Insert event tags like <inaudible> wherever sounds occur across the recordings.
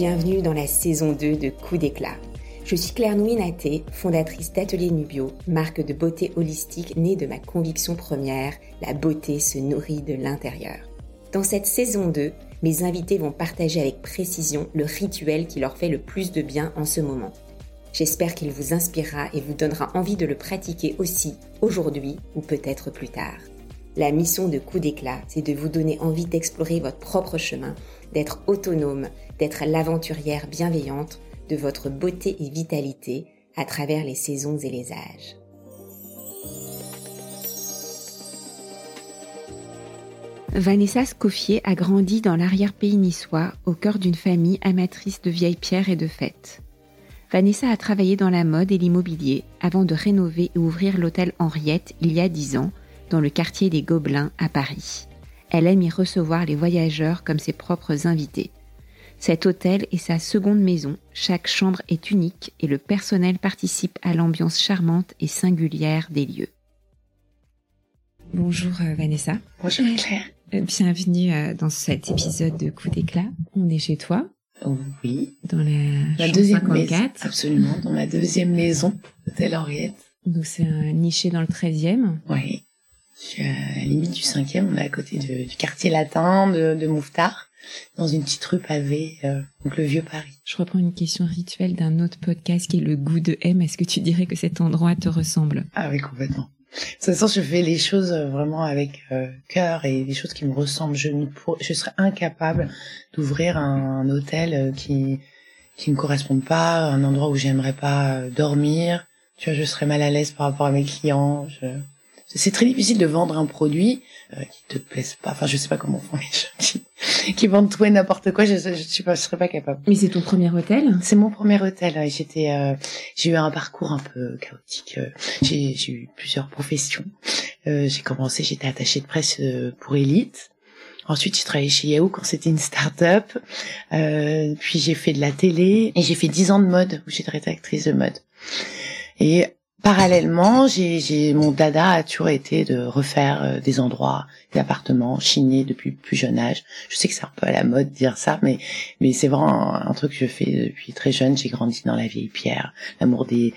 bienvenue dans la saison 2 de Coup d'éclat. Je suis Claire Nouinaté, fondatrice d'Atelier Nubio, marque de beauté holistique née de ma conviction première, la beauté se nourrit de l'intérieur. Dans cette saison 2, mes invités vont partager avec précision le rituel qui leur fait le plus de bien en ce moment. J'espère qu'il vous inspirera et vous donnera envie de le pratiquer aussi aujourd'hui ou peut-être plus tard. La mission de Coup d'éclat, c'est de vous donner envie d'explorer votre propre chemin, d'être autonome, d'être l'aventurière bienveillante de votre beauté et vitalité à travers les saisons et les âges. Vanessa Scoffier a grandi dans l'arrière-pays niçois, au cœur d'une famille amatrice de vieilles pierres et de fêtes. Vanessa a travaillé dans la mode et l'immobilier avant de rénover et ouvrir l'hôtel Henriette il y a dix ans, dans le quartier des Gobelins à Paris. Elle aime y recevoir les voyageurs comme ses propres invités. Cet hôtel est sa seconde maison, chaque chambre est unique et le personnel participe à l'ambiance charmante et singulière des lieux. Bonjour euh, Vanessa. Bonjour Claire. Euh, bienvenue euh, dans cet épisode de Coup d'éclat. On est chez toi. Oui. Dans la, deuxième 54. maison. Absolument, dans ma deuxième maison, Hôtel Henriette. Donc c'est un niché dans le 13e. Oui. Je suis à la limite du 5e, on est à côté du quartier latin de, de Mouffetard dans une petite rue pavée, euh, donc le vieux Paris. Je reprends une question rituelle d'un autre podcast qui est le goût de M. Est-ce que tu dirais que cet endroit te ressemble? Ah oui, complètement. De toute façon, je fais les choses euh, vraiment avec euh, cœur et des choses qui me ressemblent. Je ne je serais incapable d'ouvrir un, hôtel qui qui me corresponde pas, un endroit où j'aimerais pas dormir. Tu vois, je serais mal à l'aise par rapport à mes clients. Je... C'est très difficile de vendre un produit euh, qui te plaise pas. Enfin, je sais pas comment font les gens qui, vendent tout et n'importe quoi. Je, je, je, suis pas, je serais pas capable. Mais c'est ton premier hôtel? C'est mon premier hôtel. J'étais, euh, j'ai eu un parcours un peu chaotique. Euh, j'ai, j'ai eu plusieurs professions. Euh, j'ai commencé, j'étais attachée de presse pour Elite. Ensuite, j'ai travaillé chez Yahoo quand c'était une start-up. Euh, puis j'ai fait de la télé et j'ai fait dix ans de mode où j'étais rédactrice de mode. Et Parallèlement, j'ai mon dada a toujours été de refaire euh, des endroits, des appartements, chiner depuis plus jeune âge. Je sais que c'est un peu à la mode de dire ça, mais mais c'est vraiment un, truc que je fais depuis très jeune. J'ai grandi dans la vieille pierre, l'amour des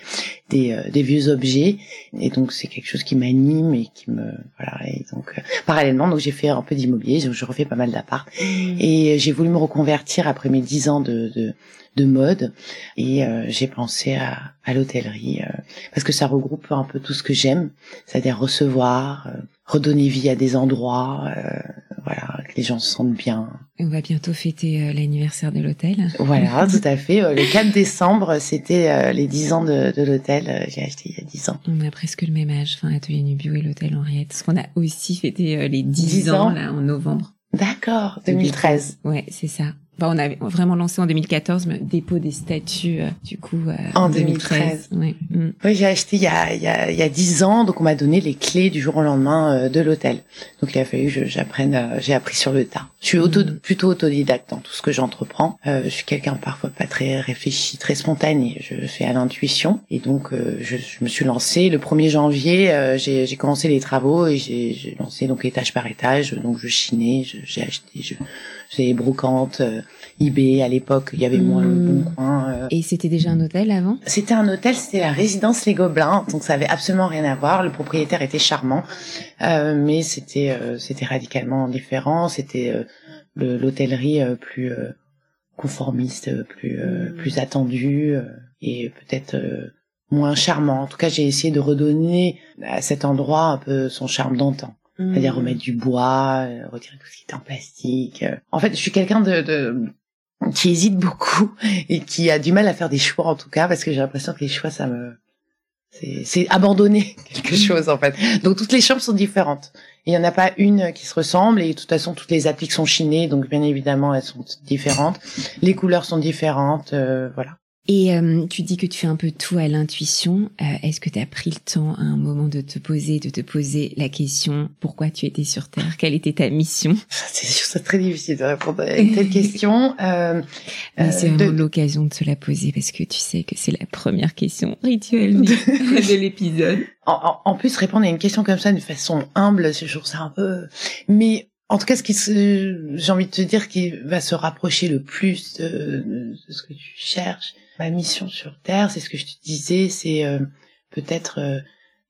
des, euh, des, vieux objets, et donc c'est quelque chose qui m'anime et qui me voilà. Et donc euh, parallèlement, donc j'ai fait un peu d'immobilier, je, je refais pas mal d'appart, mmh. et j'ai voulu me reconvertir après mes dix ans de, de de mode et euh, j'ai pensé à, à l'hôtellerie euh, parce que ça regroupe un peu tout ce que j'aime, c'est-à-dire recevoir, euh, redonner vie à des endroits, voilà, que les gens se sentent bien. On va bientôt fêter l'anniversaire de l'hôtel. Voilà, <laughs> tout à fait. le 4 décembre, c'était les 10 ans de, de l'hôtel. J'ai acheté il y a 10 ans. On a presque le même âge, enfin Atelier Nubio et l'hôtel Henriette. Parce qu'on a aussi fêté les 10, ans, là en novembre. D'accord, 2013. Ouais, c'est ça on avait vraiment lancé en 2014, mais dépôt des statuts, euh, du coup, euh, en 2013. Oui, mm. oui j'ai acheté il y a il y a il y a dix ans, donc on m'a donné les clés du jour au lendemain euh, de l'hôtel. Donc il a fallu que j'apprenne, j'ai appris sur le tas. Je suis auto, mm. plutôt autodidacte dans tout ce que j'entreprends. je suis quelqu'un parfois pas très réfléchi, très spontané. Je fais à l'intuition et donc je, je, me suis lancée. Le 1er janvier, j'ai commencé les travaux et j'ai lancé donc étage par étage. Donc je chinais, j'ai acheté, je c'est brocante, euh, eBay à l'époque, il y avait moins le bon hmm. coin. Euh. Et c'était déjà un hôtel avant? C'était un hôtel, c'était la résidence Les Gobelins, donc ça avait absolument rien à voir. Le propriétaire était charmant, euh, mais c'était c'était radicalement différent. C'était l'hôtellerie plus conformiste, plus hmm. plus attendue et peut-être moins charmant. En tout cas, j'ai essayé de redonner à cet endroit un peu son charme d'antan. C'est-à-dire mmh. remettre du bois, euh, retirer tout ce qui est en plastique. En fait, je suis quelqu'un de, de, qui hésite beaucoup <laughs> et qui a du mal à faire des choix en tout cas parce que j'ai l'impression que les choix ça me c'est abandonner <laughs> quelque chose en fait. Donc toutes les chambres sont différentes. Il n'y en a pas une qui se ressemble et de toute façon toutes les appliques sont chinées donc bien évidemment elles sont différentes. Les couleurs sont différentes, euh, voilà. Et euh, tu dis que tu fais un peu tout à l'intuition. Euh, est-ce que tu as pris le temps à un moment de te poser, de te poser la question pourquoi tu étais sur Terre? Quelle était ta mission? <laughs> C'est très difficile de répondre à une telle question. <laughs> Euh, c'est vraiment l'occasion de se la poser parce que tu sais que c'est la première question rituelle de, <laughs> l'épisode. En, en, plus, répondre à une question comme ça de façon humble, c'est toujours ça un peu. Mais en tout cas, ce qui j'ai envie de te dire, qui va se rapprocher le plus de, ce que tu cherches. Ma mission sur Terre, c'est ce que je te disais, c'est euh, peut-être euh,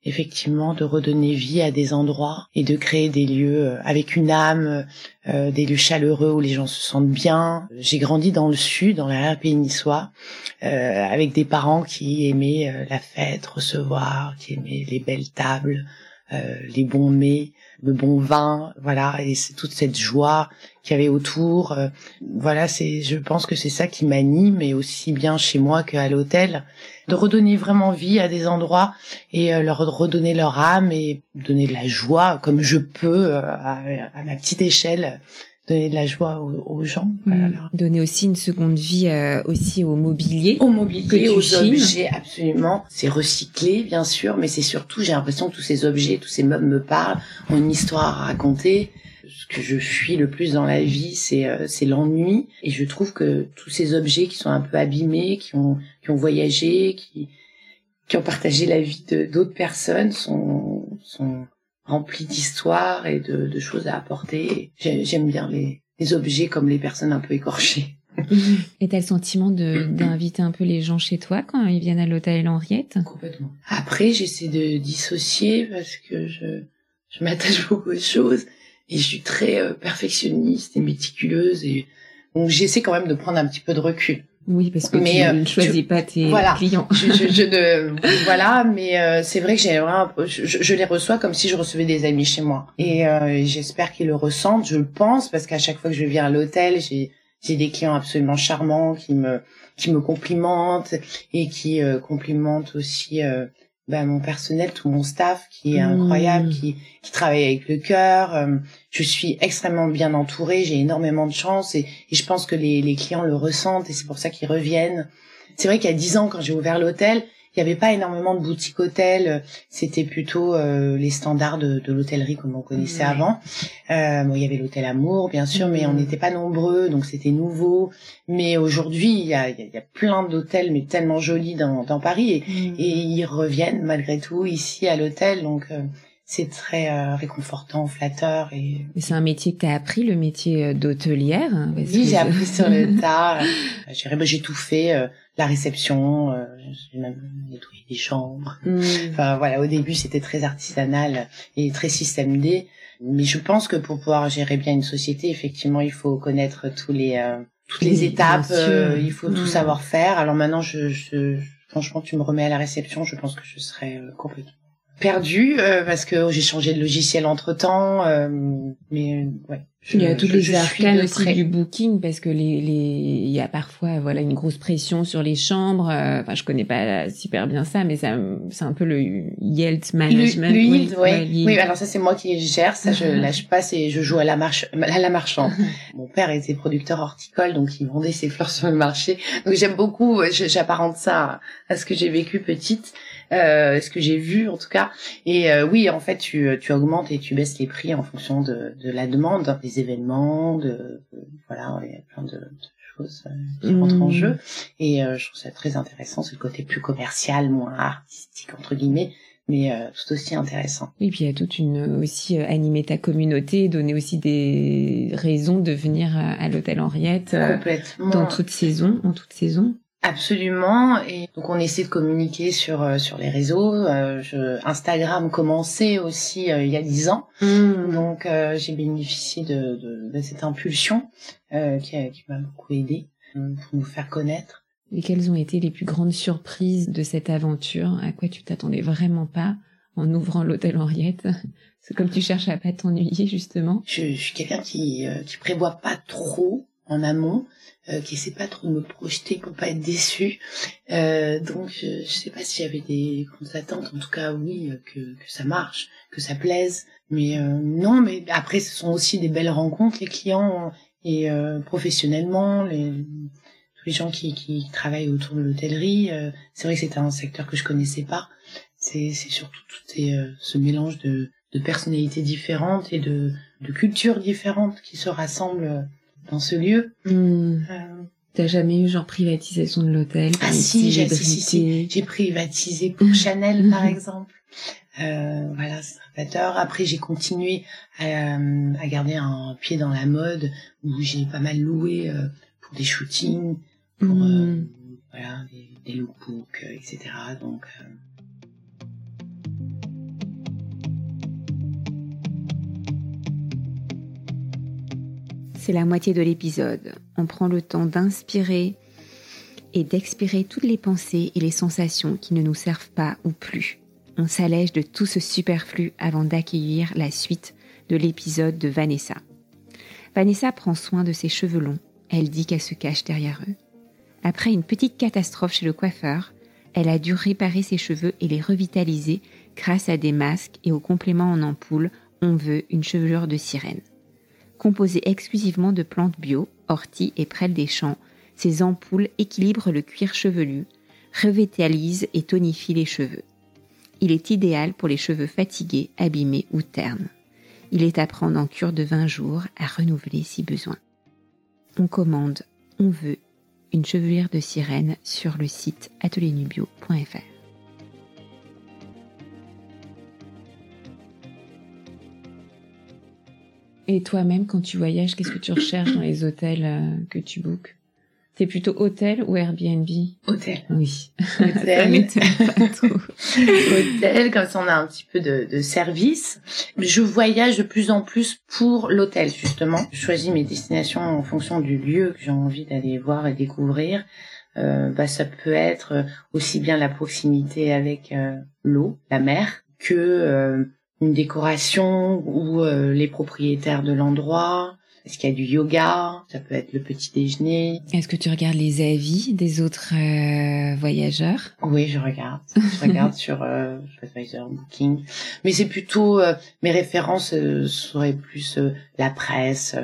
effectivement de redonner vie à des endroits et de créer des lieux euh, avec une âme, des lieux chaleureux où les gens se sentent bien. J'ai grandi dans le sud, dans la pays niçois, avec des parents qui aimaient la fête, recevoir, qui aimaient les belles tables, les bons mets le bon vin, voilà, et c'est toute cette joie qu'il y avait autour. Euh, voilà, c'est, je pense que c'est ça qui m'anime, et aussi bien chez moi qu'à l'hôtel, de redonner vraiment vie à des endroits et euh, leur redonner leur âme et donner de la joie comme je peux euh, à, à ma petite échelle donner de la joie aux, gens. Mmh. Donner aussi une seconde vie euh, aussi au mobilier. Au mobilier, aux objets, absolument. C'est recyclé, bien sûr, mais c'est surtout, j'ai l'impression que tous ces objets, tous ces meubles me parlent, ont une histoire à raconter. Ce que je fuis le plus dans la vie, c'est euh, c'est l'ennui. Et je trouve que tous ces objets qui sont un peu abîmés, qui ont qui ont voyagé, qui qui ont partagé la vie de d'autres personnes, sont sont rempli d'histoires et de, de, choses à apporter. J'aime bien les, les, objets comme les personnes un peu écorchées. <laughs> Et t'as le sentiment d'inviter un peu les gens chez toi quand ils viennent à l'hôtel Henriette? Complètement. Après, j'essaie de dissocier parce que je, je m'attache <laughs> beaucoup aux choses et je suis très euh, perfectionniste et méticuleuse et donc j'essaie quand même de prendre un petit peu de recul. Oui, parce que mais, tu euh, ne choisis pas tes voilà, clients. je, je, je ne, <laughs> voilà, mais euh, c'est vrai que j'ai je, je, les reçois comme si je recevais des amis chez moi. Et euh, j'espère qu'ils le ressentent. Je le pense parce qu'à chaque fois que je viens à l'hôtel, j'ai j'ai des clients absolument charmants qui me qui me complimentent et qui complimentent aussi ben, mon personnel, tout mon staff qui est incroyable, mmh. qui, qui travaille avec le cœur. Euh, je suis extrêmement bien entourée, j'ai énormément de chance et, et je pense que les, les clients le ressentent et c'est pour ça qu'ils reviennent. C'est vrai qu'il y a dix ans, quand j'ai ouvert l'hôtel, il n'y avait pas énormément de boutiques hôtels. C'était plutôt euh, les standards de, de l'hôtellerie comme on connaissait avant. Euh, bon, il y avait l'hôtel Amour, bien sûr, mais on mm. n'était pas nombreux, donc c'était nouveau. Mais aujourd'hui, il y a, y a, plein d'hôtels, mais tellement jolis dans, dans Paris, et, et, ils reviennent malgré tout ici à l'hôtel. Donc euh, c'est très euh, réconfortant, flatteur. Et, c'est un métier que tu as appris, le métier euh, d'hôtelière hein, Oui, j'ai appris sur le <laughs> tas. j'ai tout fait, euh, la réception, j'ai même nettoyé des chambres. Hmm. Enfin voilà, au début c'était très artisanal et très système D. Mais je pense que pour pouvoir gérer bien une société, effectivement, il faut connaître tous les toutes les étapes, il faut tout hmm. savoir faire. Alors maintenant, je, je, franchement, tu me remets à la réception, je pense que je serais complètement perdu euh, parce que j'ai changé de logiciel entre temps euh, mais ouais il y a toutes les arcanes aussi du booking parce que les, les il y a parfois voilà une grosse pression sur les chambres euh, enfin je connais pas super bien ça mais ça c'est un peu le yield management le, yield, oui, oui alors ça c'est moi qui gère ça je lâche pas et je joue à la marche à la marchande. <laughs> Mon père était producteur horticole donc il vendait ses fleurs sur le marché. Donc j'aime beaucoup j'apparente ça à ce que j'ai vécu petite euh, ce que j'ai vu en tout cas. Et euh, oui, en fait, tu, tu augmentes et tu baisses les prix en fonction de, de la demande, des événements, de, voilà, il y a plein de, choses euh, qui rentrent en mmh. jeu. Et euh, je trouve ça très intéressant, c'est le côté plus commercial, moins artistique entre guillemets mais euh, tout aussi intéressant. Oui, puis il y a toute une aussi animer ta communauté, donner aussi des raisons de venir à, l'hôtel Henriette dans toute saison, en toute saison. Absolument. Et donc on essaie de communiquer sur euh, sur les réseaux. Euh, je, Instagram commençait aussi euh, il y a dix ans, mmh. donc j'ai bénéficié de, de, de, cette impulsion qui, qui m'a beaucoup aidé pour nous faire connaître. Et quelles ont été les plus grandes surprises de cette aventure? À quoi tu t'attendais vraiment pas en ouvrant l'hôtel Henriette? C'est comme tu cherches à pas t'ennuyer justement. Je, je suis quelqu'un qui qui prévoit pas trop en amont euh, qui essaie pas trop de me projeter pour pas être déçu. Euh, donc je, je sais pas si j'avais des grandes attentes. En tout cas, oui, euh, que, que ça marche, que ça plaise. Mais euh, non, mais après, ce sont aussi des belles rencontres, les clients et euh, professionnellement, les, tous les gens qui, qui travaillent autour de l'hôtellerie. c'est vrai que c'était un secteur que je connaissais pas. C'est, c'est surtout tout ce mélange de, de personnalités différentes et de, de cultures différentes qui se rassemblent dans ce lieu. Hmm. Euh, T'as jamais eu genre privatisation de l'hôtel Ah si, j'ai si, si, privatisé <laughs> pour Chanel par exemple. Euh, voilà, strappateur. Après, j'ai continué à, à, garder un pied dans la mode où j'ai pas mal loué pour des shootings, pour mmh. voilà des, des lookbooks, etc. Donc c'est la moitié de l'épisode. On prend le temps d'inspirer et d'expirer toutes les pensées et les sensations qui ne nous servent pas ou plus. On s'allège de tout ce superflu avant d'accueillir la suite de l'épisode de Vanessa. Vanessa prend soin de ses cheveux longs. Elle dit qu'elle se cache derrière eux. Après une petite catastrophe chez le coiffeur, elle a dû réparer ses cheveux et les revitaliser grâce à des masques et aux compléments en ampoule. On veut une chevelure de sirène. Composées exclusivement de plantes bio, orties et prêles des champs, ces ampoules équilibrent le cuir chevelu, revitalisent et tonifient les cheveux. Il est idéal pour les cheveux fatigués, abîmés ou ternes. Il est à prendre en cure de 20 jours, à renouveler si besoin. On commande, on veut, une chevelure de sirène sur le site atelierNubio.fr. Et toi-même, quand tu voyages, qu'est-ce que tu recherches dans les hôtels euh, que tu bookes? T'es plutôt hôtel ou Airbnb? Hôtel. Oui. Hôtel. <laughs> pas trop. hôtel, comme ça on a un petit peu de, de, service. Je voyage de plus en plus pour l'hôtel, justement. Je choisis mes destinations en fonction du lieu que j'ai envie d'aller voir et découvrir. Euh, bah, ça peut être aussi bien la proximité avec euh, l'eau, la mer, que euh, une décoration ou euh, les propriétaires de l'endroit? Est-ce qu'il y a du yoga? Ça peut être le petit déjeuner. Est-ce que tu regardes les avis des autres euh, voyageurs? Oui, je regarde. Je regarde <laughs> sur euh, Booking. Mais c'est plutôt euh, mes références seraient plus la presse.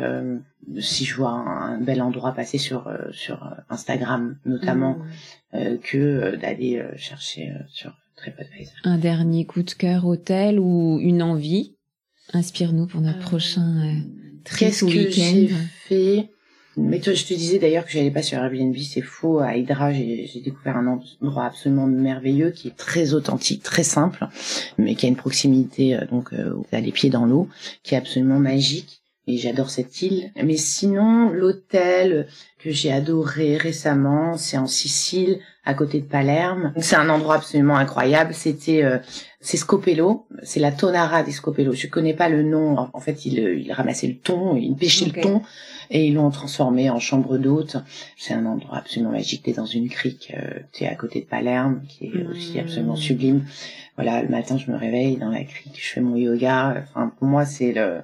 si je vois un, bel endroit passer sur sur Instagram notamment, mmh. que d'aller chercher sur un dernier coup de cœur hôtel ou une envie? Inspire-nous pour notre euh, prochain euh, Qu'est-ce que j'ai fait? Mais toi, je te disais d'ailleurs que j'allais pas sur Airbnb, c'est faux. À Hydra, j'ai découvert un endroit absolument merveilleux qui est très authentique, très simple, mais qui a une proximité euh, donc euh, les pieds dans l'eau, qui est absolument magique. Et j'adore cette île. Mais sinon, l'hôtel que j'ai adoré récemment, c'est en Sicile, à côté de Palerme. C'est un endroit absolument incroyable. C'était euh, c'est Scopello, c'est la Tonara di Scopello. Je connais pas le nom. En fait, il, il ramassait le thon, il pêchait le thon et ils l'ont transformé en chambre d'hôte. C'est un endroit absolument magique. T'es dans une crique, euh, t'es à côté de Palerme, qui est aussi mmh. absolument sublime. Voilà, le matin, je me réveille dans la crique, je fais mon yoga. Enfin, pour moi, c'est le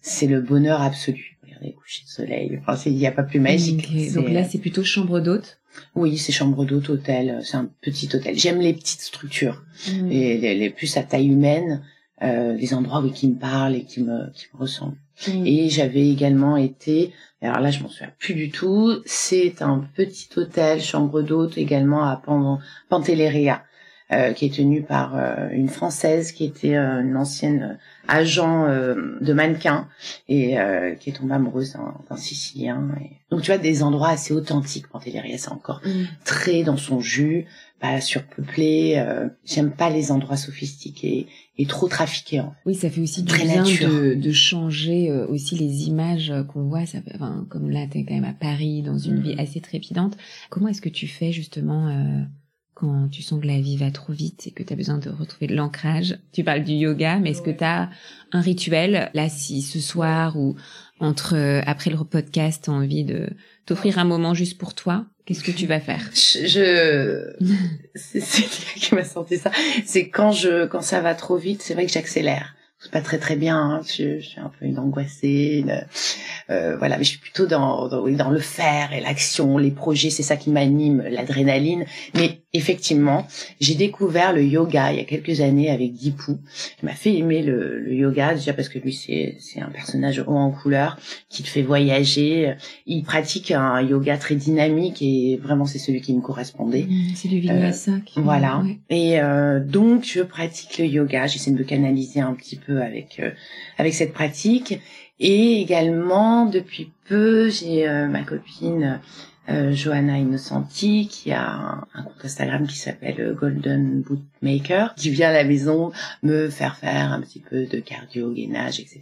c'est le bonheur absolu. Regardez, coucher de soleil. Enfin, il n'y a pas plus magique. Donc là, c'est plutôt chambre d'hôte. Oui, c'est chambre d'hôte, hôtel. C'est un petit hôtel. J'aime les petites structures mmh. et les, les, plus à taille humaine, euh, des endroits oui, qui me parlent et qui me qui me ressemblent. Mmh. Et j'avais également été, alors là je m'en souviens plus du tout, c'est un petit hôtel, chambre d'hôte également à Pantelleria. Euh, qui est tenu par euh, une française qui était euh, une ancienne agent de mannequin et qui est tombée amoureuse d'un Sicilien. Donc tu vois des endroits assez authentiques. Pantelleria, c'est encore mm. très dans son jus, pas surpeuplé. J'aime pas les endroits sophistiqués et trop trafiqués. En Oui, ça fait aussi du bien de, de, changer aussi les images qu'on voit. Ça, enfin, comme là, t'es quand même à Paris dans une mm. vie assez trépidante. Comment est-ce que tu fais justement quand tu sens que la vie va trop vite et que tu as besoin de retrouver de l'ancrage. Tu parles du yoga, mais est-ce que tu as un rituel là si ce soir ou entre euh, après le podcast tu as envie de t'offrir un moment juste pour toi, qu'est-ce que tu vas faire? <laughs> Je, <laughs> c'est c'est qui m'a sorti ça. C'est quand je quand ça va trop vite, c'est vrai que j'accélère c'est pas très très bien. Hein. Je, je, suis un peu une angoissée, euh, voilà. Mais je suis plutôt dans dans, dans le faire et l'action, les projets, c'est ça qui m'anime, l'adrénaline. Mais effectivement, j'ai découvert le yoga il y a quelques années avec Deepou. Il m'a fait aimer le, le, yoga déjà parce que lui c'est c'est un personnage haut en couleur qui te fait voyager. Il pratique un yoga très dynamique et vraiment c'est celui qui me correspondait. Mmh, c'est du Vinyasa. Euh, voilà. Et euh, donc je pratique le yoga. J'essaie de me canaliser un petit peu avec euh, avec cette pratique. Et également, depuis peu, j'ai euh, ma copine euh, Johanna Innocenti, qui a un, compte Instagram qui s'appelle euh, Golden Bootmaker, qui vient à la maison me faire faire un petit peu de cardio, gainage, etc.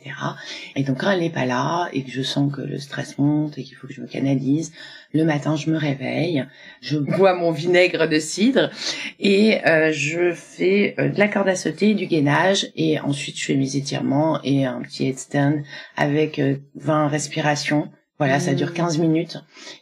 Et donc quand elle n'est pas là et que je sens que le stress monte et qu'il faut que je me canalise, le matin je me réveille, je bois mon vinaigre de cidre et euh, je fais de la corde à sauter, du gainage et ensuite je fais mes étirements et un petit headstand avec 20 respirations voilà, ça dure 15 mmh. minutes,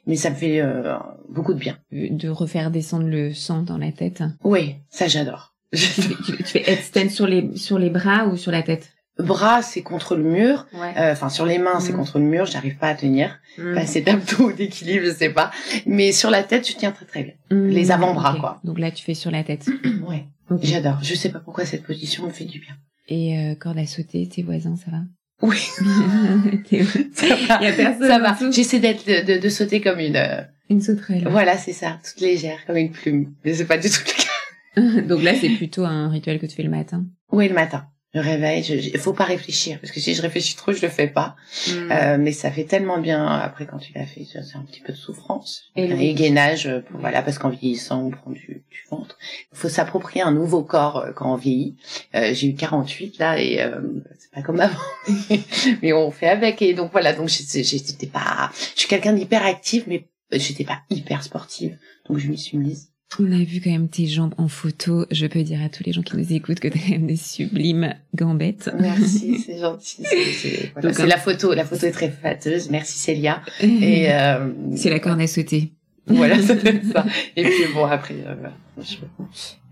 mais ça me fait euh, beaucoup de bien. De refaire descendre le sang dans la tête. Oui, ça j'adore. <laughs> tu, fais headstand sur les sur les bras ou sur la tête? Bras, c'est contre le mur. Euh, enfin, sur les mains, c'est mmh. contre le mur. J'arrive pas à tenir. Mmh. c'est un tout <laughs> d'équilibre, je sais pas. Mais sur la tête, je tiens très très bien. Les avant-bras, quoi. Donc là, tu fais sur la tête. <clears throat> ouais. J'adore. Je sais pas pourquoi cette position me fait du bien. Et euh, corde à sauter, tes voisins, ça va? Oui. <laughs> ça va. Y a personne ça va. J'essaie d'être de, de, sauter comme une euh, une sauterelle. Voilà, c'est ça, toute légère comme une plume. Mais c'est pas du tout le cas. <laughs> Donc là, c'est plutôt un rituel que tu fais le matin. Oui, le matin je réveille, il faut pas réfléchir parce que si je réfléchis trop, je le fais pas. Hmm. Euh, mais ça fait tellement bien après quand tu l'as fait, c'est un petit peu de souffrance. Et, gainage, euh, pour, voilà, parce qu'en vieillissant, on prend du, du ventre. Il faut s'approprier un nouveau corps euh, quand on vieillit. Euh, j'ai eu 48 là et euh, c'est pas comme avant, <laughs> mais on fait avec. Et donc voilà, donc j'étais pas, je suis quelqu'un d'hyper actif, mais j'étais pas hyper sportive, donc je m'y suis mise. On a vu quand même tes jambes en photo. Je peux dire à tous les gens qui nous écoutent que tu as quand même des sublimes gambettes. Merci, <laughs> c'est gentil. C'est voilà, la photo. La photo est très flatteuse. Merci Célia. <laughs> Et euh, c'est la corne à sauter. Voilà, <laughs> c'est ça. Et puis bon après. Euh,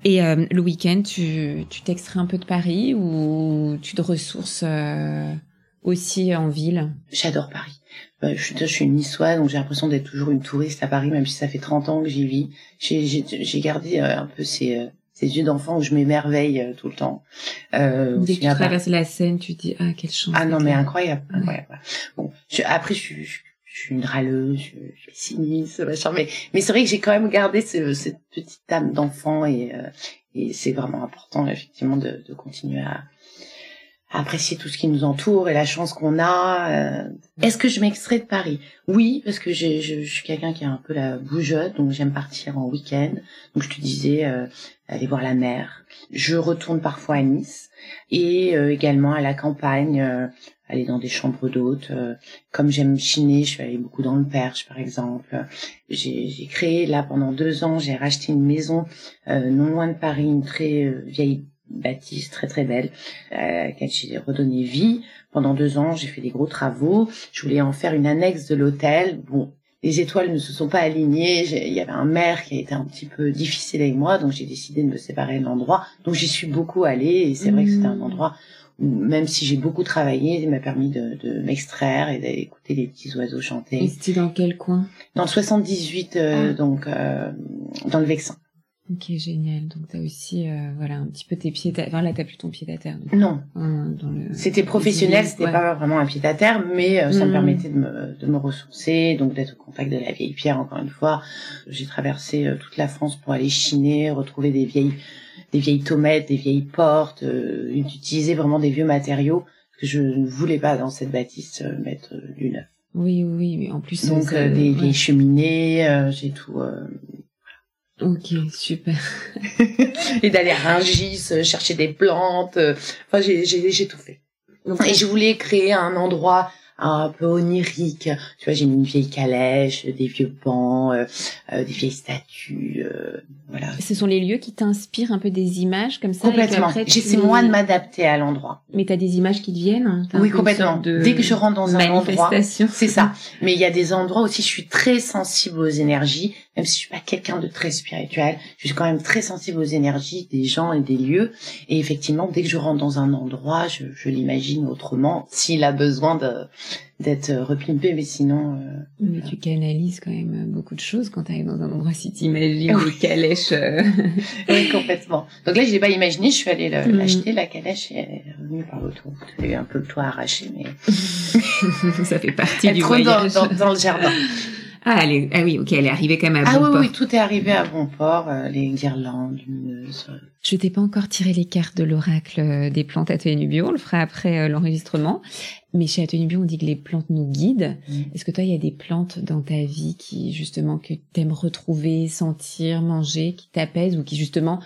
Et euh, le week-end, tu tu t'extrais un peu de Paris ou tu te ressources euh, aussi en ville? J'adore Paris. Euh, je, suis, je suis une niçoise, donc j'ai l'impression d'être toujours une touriste à Paris, même si ça fait 30 ans que j'y vis. J'ai gardé euh, un peu ces, euh, ces yeux d'enfant où je m'émerveille tout le temps. Euh, Dès que tu traverses la scène, tu dis ah quelle chance. Ah non mais incroyable, incroyable. Bon, je, après je suis, je, suis une râleuse, je, je suis sinistre, machin, mais mais c'est vrai que j'ai quand même gardé ce, cette petite âme d'enfant et et c'est vraiment important effectivement de, de continuer à apprécier tout ce qui nous entoure et la chance qu'on a. Euh. Est-ce que je m'extrais de Paris? Oui, parce que je, je, suis quelqu'un qui a un peu la bougeotte, donc j'aime partir en week-end. Donc je te disais, euh, aller voir la mer. Je retourne parfois à Nice et euh, également à la campagne, aller dans des chambres d'hôtes. comme j'aime chiner, je suis allée beaucoup dans le Perche, par exemple. J'ai créé là pendant deux ans, j'ai racheté une maison non loin de Paris, une très vieille bâtisse très très belle, euh, laquelle j'ai redonné vie. Pendant deux ans, j'ai fait des gros travaux. Je voulais en faire une annexe de l'hôtel. Bon, les étoiles ne se sont pas alignées. Il y avait un maire qui a été un petit peu difficile avec moi, donc j'ai décidé de me séparer de l'endroit. Donc j'y suis beaucoup allée et c'est vrai que c'était un mmh. endroit où, même si j'ai beaucoup travaillé, il m'a permis de, de m'extraire et d'écouter les petits oiseaux chanter. Et c'était dans quel coin? Dans le 78, euh, ah. donc euh, dans le Vexin. Ok, génial. Donc t'as aussi, euh, voilà, un petit peu tes pieds. À... Enfin là, t'as plus ton pied à terre. non. C'était professionnel, c'était pas vraiment un pied à terre, mais euh, ça me mmh. permettait de me, de me ressourcer, donc d'être au contact de la vieille pierre. Encore une fois, j'ai traversé euh, toute la France pour aller chiner, retrouver des vieilles, des vieilles tomates, des vieilles portes, utiliser vraiment des vieux matériaux que je ne voulais pas dans cette bâtisse mettre du neuf. Oui, oui, oui. En plus, donc des vieilles cheminées, j'ai tout Ok, super. <laughs> et d'aller à Rungis, euh, chercher des plantes. Euh, enfin, j'ai, j'ai, j'ai tout fait. Et je voulais créer un endroit un peu onirique. Tu vois, j'ai mis une vieille calèche, des vieux bancs, euh, euh, des vieilles statues, euh, voilà. Ce sont les lieux qui t'inspirent un peu des images comme ça. Complètement. J'essaie moi de m'adapter à l'endroit. Mais t'as des images qui te viennent. Oui, complètement. Dès que je rentre dans un endroit, c'est ça. <laughs> Mais il y a des endroits aussi, je suis très sensible aux énergies, même si je suis pas quelqu'un de très spirituel, je suis quand même très sensible aux énergies des gens et des lieux. Et effectivement, dès que je rentre dans un endroit, je, je l'imagine autrement. S'il a besoin de d'être euh, repimpé, mais sinon. Euh, mais tu canalises quand même beaucoup de choses quand tu arrives dans un endroit si tu imagines les calèches. Euh. <laughs> oui, complètement. Donc là, je l'ai pas imaginé, je suis allée mm. l'acheter, la calèche, et elle est revenue par l'auto. J'ai eu un peu le toit arraché, mais. <laughs> Ça fait partie du voyage. Dans, dans, le jardin. <laughs> Ah, elle est, ah oui, ok, elle est arrivée quand même à ah, bon oui, port. Ah oui, tout est arrivé à bon port, les guirlandes lumineuses. Je t'ai pas encore tiré les cartes de l'oracle des plantes à Nubio, on le fera après l'enregistrement. Mais chez Atelier Bio, on dit que les plantes nous guident. Mm. Est-ce que toi, il y a des plantes dans ta vie qui, justement, que t'aimes retrouver, sentir, manger, qui t'apaisent ou qui, justement,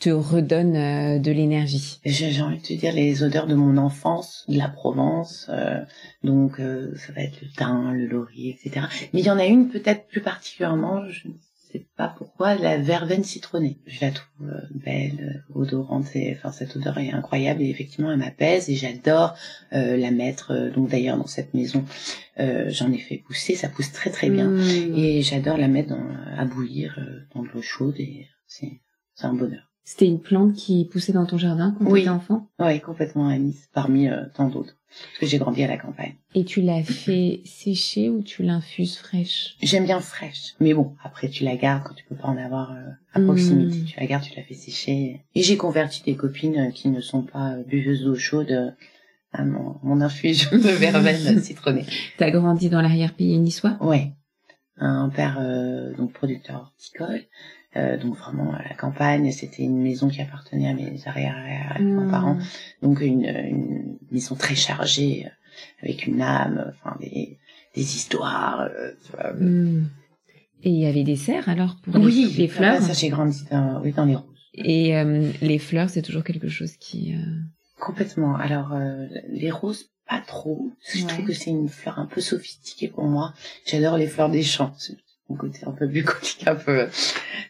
te redonnent euh, de l'énergie? J'ai envie de te dire les odeurs de mon enfance, de la Provence. euh, donc, euh, ça va être le thym, le laurier, etc. Mais il y en a une peut-être plus particulièrement, je ne sais pas pourquoi, la verveine citronnée. Je la trouve euh, belle, euh, odorante. Et, enfin, cette odeur est incroyable et effectivement, elle m'apaise et j'adore euh, la mettre. euh, donc, d'ailleurs, dans cette maison, euh, j'en ai fait pousser. Ça pousse très très bien. Mmh. Et j'adore la mettre dans, à bouillir dans de l'eau chaude et c'est un bonheur. C'était une plante qui poussait dans ton jardin quand Oui. tu étais enfant? Ouais, complètement Anis, parmi euh, tant d'autres. Parce que j'ai grandi à la campagne. Et tu l'as fait sécher ou tu l'infuses fraîche? J'aime bien fraîche. Mais bon, après tu la gardes quand tu peux pas en avoir euh, à Mm. proximité. Tu la gardes, tu la fais sécher. Et j'ai converti des copines euh, qui ne sont pas buveuses d'eau chaude à mon, mon infusion de verveine <laughs> citronnée. T'as grandi dans l'arrière-pays niçois? Ouais. Un père euh, donc producteur horticole. Euh, donc vraiment à la campagne, c'était une maison qui appartenait à mes arrière-grands-parents. Mmh. Donc une, une maison très chargée, euh, avec une âme, enfin des, des histoires. euh, tu vois. Mmh. Et il y avait des serres alors pour les, Oui, les fleurs ah, Ça j'ai grandi dans, oui, dans les roses. Et euh, les fleurs, c'est toujours quelque chose qui... euh, Complètement. Alors euh, les roses, pas trop. Parce que Je trouve que c'est une fleur un peu sophistiquée pour moi. J'adore les fleurs des champs. Mon côté un peu bucolique, <laughs> un peu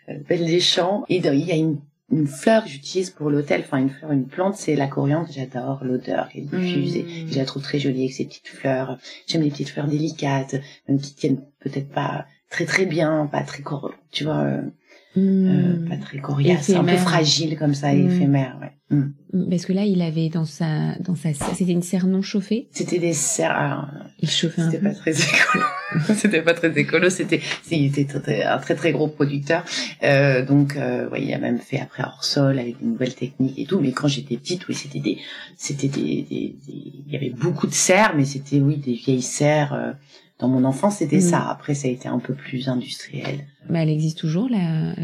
euh, belle des champs. Et il y a une, une fleur que j'utilise pour l'hôtel, enfin une fleur, une plante, c'est la coriandre. J'adore l'odeur qui est diffuse et Mmh. je la trouve très jolie avec ses petites fleurs. J'aime les petites fleurs délicates, même qui tiennent peut-être pas très très bien, pas très cor tu vois, euh, mmh. pas très coriace, un peu fragile comme ça, et Mm. éphémère. Ouais. Mm. Mmh, Parce que là, il avait dans sa... dans sa serre- C'était une serre non chauffée? C'était des serres. alors, Il chauffait un C'était peu pas très écolo. <laughs> C'était pas très écolo. C'était, c'est- il était très- très- un très très gros producteur. Euh, donc, euh, ouais, il a même fait après hors sol avec une nouvelle technique et tout. Mais quand j'étais petite, oui, c'était des, c'était des, des, des- il y avait beaucoup de serres, mais c'était oui des vieilles serres. euh, dans mon enfance, c'était Mm. ça. Après, ça a été un peu plus industriel. Mais elle existe toujours, la...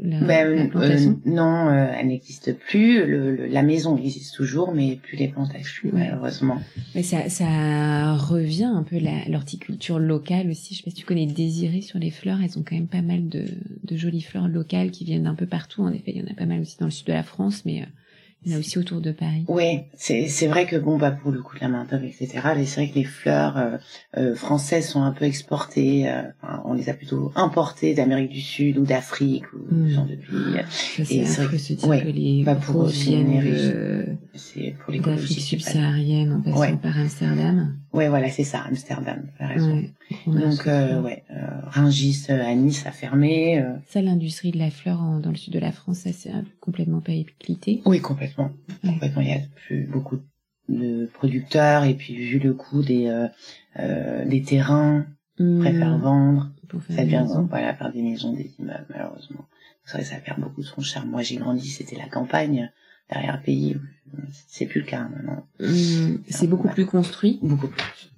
Ben, la euh, non, euh, elle n'existe plus. Le, le- la maison existe toujours, mais plus les plantations, Ouais. malheureusement. Mais ça, ça revient un peu l'horticulture locale aussi. Je sais pas si tu connais Désiré sur les fleurs. Elles ont quand même pas mal de, de jolies fleurs locales qui viennent d'un peu partout. En effet, il y en a pas mal aussi dans le sud de la France, mais euh, il y en a aussi autour de Paris. Oui, c'est c'est vrai que bon bah pour le coup de la main d'œuvre etc. mais C'est vrai que les fleurs euh, euh, françaises sont un peu exportées. euh, on les a plutôt importées d'Amérique du Sud ou d'Afrique ou Mm. ce genre de pays. C'est vrai de se dire ouais, que les bah, pour viennent une de- C'est pour l'écologie. d'Afrique subsaharienne en passant Ouais. par Amsterdam. Ouais voilà c'est ça Amsterdam. raison. Ouais. Donc euh, ouais, euh, Rungis euh, à Nice a fermé. euh. Ça, l'industrie de la fleur en- dans le sud de la France, ça c'est complètement périclité. Oui complètement. Ouais. Complètement il y a plus beaucoup de producteurs et puis vu le coût des euh, euh, des terrains Mmh. préfèrent vendre. Pour faire ça des vient maisons. voilà par des maisons des immeubles malheureusement c'est vrai que ça perd beaucoup de son charme moi j'ai grandi c'était la campagne derrière le pays c'est plus le cas maintenant Mmh, C'est beaucoup plus construit. beaucoup plus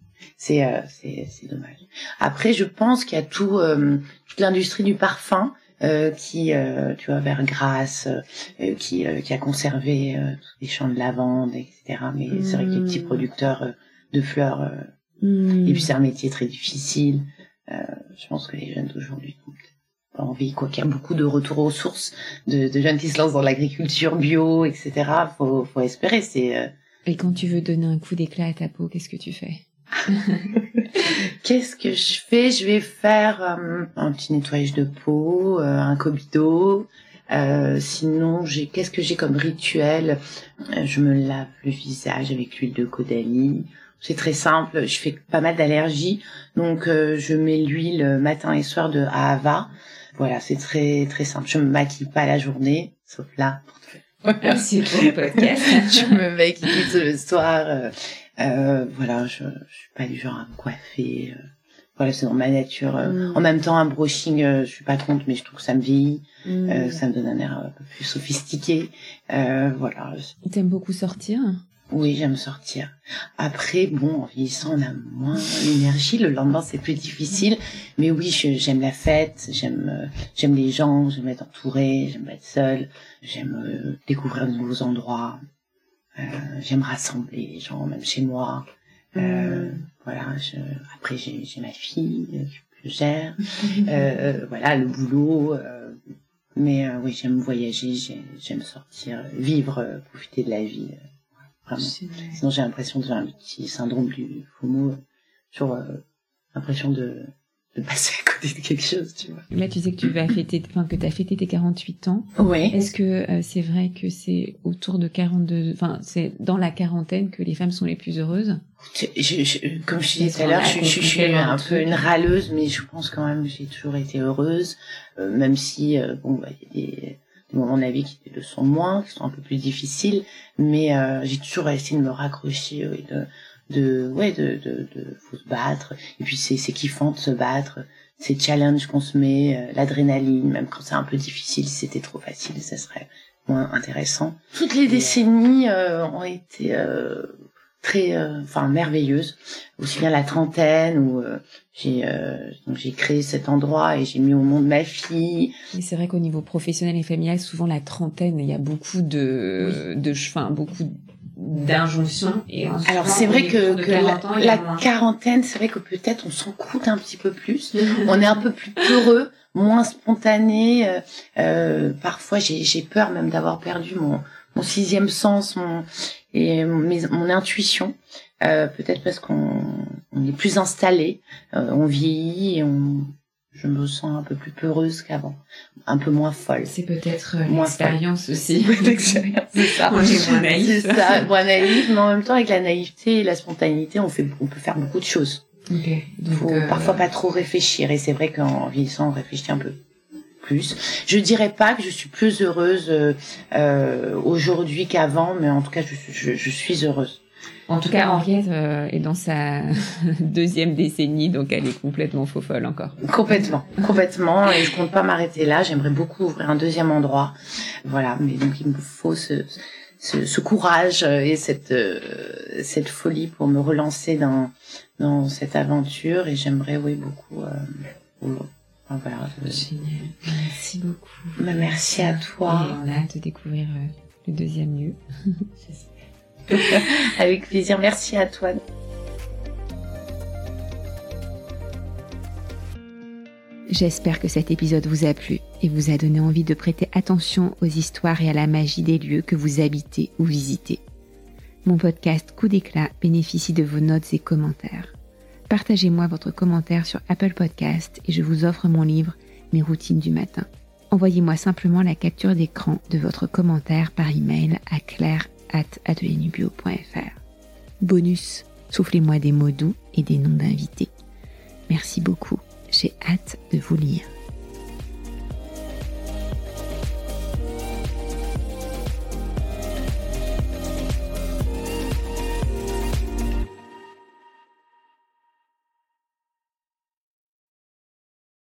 c'est euh, c'est c'est dommage après je pense qu'il y a tout euh, toute l'industrie du parfum euh, qui euh, tu vois vers Grasse euh, qui euh, qui a conservé euh, tous les champs de lavande etc mais c'est vrai que les petits Mm. producteurs de fleurs euh, Mmh. et puis c'est un métier très difficile. Euh, je pense que les jeunes d'aujourd'hui n'ont pas envie, quoi qu'il y a beaucoup de retours aux sources, de, de jeunes qui se lancent dans l'agriculture bio, etc. Faut, faut espérer. C'est euh, Et quand tu veux donner un coup d'éclat à ta peau, qu'est-ce que tu fais? <laughs> qu'est-ce que je fais? Je vais faire euh, un petit nettoyage de peau, euh, un cobido. Euh, sinon, j'ai qu'est-ce que j'ai comme rituel? Euh, Je me lave le visage avec l'huile de caudalie. C'est très simple. Je fais pas mal d'allergies, donc euh, je mets l'huile matin et soir de Ahava. Voilà, c'est très très simple. Je me maquille pas la journée, sauf là. C'est pour le podcast. <laughs> je me maquille le soir. Euh, voilà, je, je suis pas du genre à me coiffer. euh, voilà, c'est dans ma nature. euh. Mm. En même temps, un brushing, euh, je suis pas contre, mais je trouve que ça me vieillit. Mmh. Euh, ça me donne un air un peu plus sophistiqué. Voilà. T'aimes beaucoup sortir? Oui, j'aime sortir. Après, bon, en vieillissant, on a moins l'énergie. Le lendemain, c'est plus difficile. Mais oui, j'aime la fête. J'aime, j'aime les gens. J'aime être entourée. J'aime être seule. J'aime découvrir de nouveaux endroits. Euh, j'aime rassembler les gens, même chez moi. Euh, voilà. Je, après, j'ai j'ai ma fille euh, que je gère. <laughs> euh, voilà, le boulot. euh, mais oui, j'aime voyager, j'ai- j'aime sortir, vivre, profiter de la vie. vraiment. Sinon, j'ai l'impression de faire un petit syndrome du FOMO. Toujours l'impression de, de passer à côté de quelque chose, tu vois. Là, tu sais que tu vas fêter, enfin, que t'as fêté tes 48 ans. Oui. Est-ce que euh, c'est vrai que c'est autour de 42, enfin, c'est dans la quarantaine que les femmes sont les plus heureuses? Je, je- comme je disais tout à l'heure, je, suis un peu une râleuse, mais je pense quand même que j'ai toujours été heureuse, euh, même si euh, bon, bah, il y a des, des moments de la vie qui le sont moins, qui sont un peu plus difficiles, mais euh, j'ai toujours essayé de me raccrocher euh, et de, de ouais, de, de, de faut se battre. Et puis c'est c'est kiffant de se battre, ces challenges qu'on se met, euh, l'adrénaline, même quand c'est un peu difficile, si c'était trop facile, ça serait moins intéressant. Toutes les décennies euh, ont été euh, très, euh, enfin merveilleuses. Aussi bien la trentaine où euh, j'ai euh, donc j'ai créé cet endroit et j'ai mis au monde ma fille. Et c'est vrai qu'au niveau professionnel et familial, souvent la trentaine, il y a beaucoup de, de, enfin, beaucoup d'injonctions. Et Alors c'est vrai que, que la, 40 ans, il y a la moins. quarantaine, c'est vrai que peut-être on s'en coûte un petit peu plus. <laughs> on est un peu plus peureux, moins spontané. euh, euh, parfois, j'ai j'ai peur même d'avoir perdu mon, mon sixième sens, mon et mes- mon intuition. Euh, Peut-être parce qu'on on est plus installé, euh, on vieillit et on, je me sens un peu plus peureuse qu'avant, un peu moins folle. C'est peut-être euh, Moins l'expérience aussi. <laughs> c'est ça. On est moins naïf. C'est ça, moins naïf, mais en même temps, avec la naïveté et la spontanéité, on fait, on peut faire beaucoup de choses. Ok. Il Donc, faut euh, parfois pas trop réfléchir et c'est vrai qu'en vieillissant on réfléchit un peu plus. Je dirais pas que je suis plus heureuse euh, euh, aujourd'hui qu'avant, mais en tout cas je, je, je suis heureuse. En tout cas, Henriette euh, est dans sa <laughs> deuxième décennie, donc elle est complètement faux folle encore. Complètement, complètement. Et je compte pas m'arrêter là. J'aimerais beaucoup ouvrir un deuxième endroit. Voilà, mais donc il me faut ce, ce, ce courage et cette euh, cette folie pour me relancer dans dans cette aventure. Et j'aimerais, oui, beaucoup. Euh, enfin, voilà, euh, Génial. Merci beaucoup. bah, merci à Et toi. on a hâte de découvrir euh, le deuxième lieu. <laughs> Avec plaisir. Merci à toi. J'espère que cet épisode vous a plu et vous a donné envie de prêter attention aux histoires et à la magie des lieux que vous habitez ou visitez. Mon podcast Coup d'éclat bénéficie de vos notes et commentaires. Partagez-moi votre commentaire sur Apple Podcast et je vous offre mon livre Mes routines du matin. Envoyez-moi simplement la capture d'écran de votre commentaire par email à claire@ateliernubio.fr. Bonus, soufflez-moi des mots doux et des noms d'invités. Merci beaucoup. J'ai hâte de vous lire.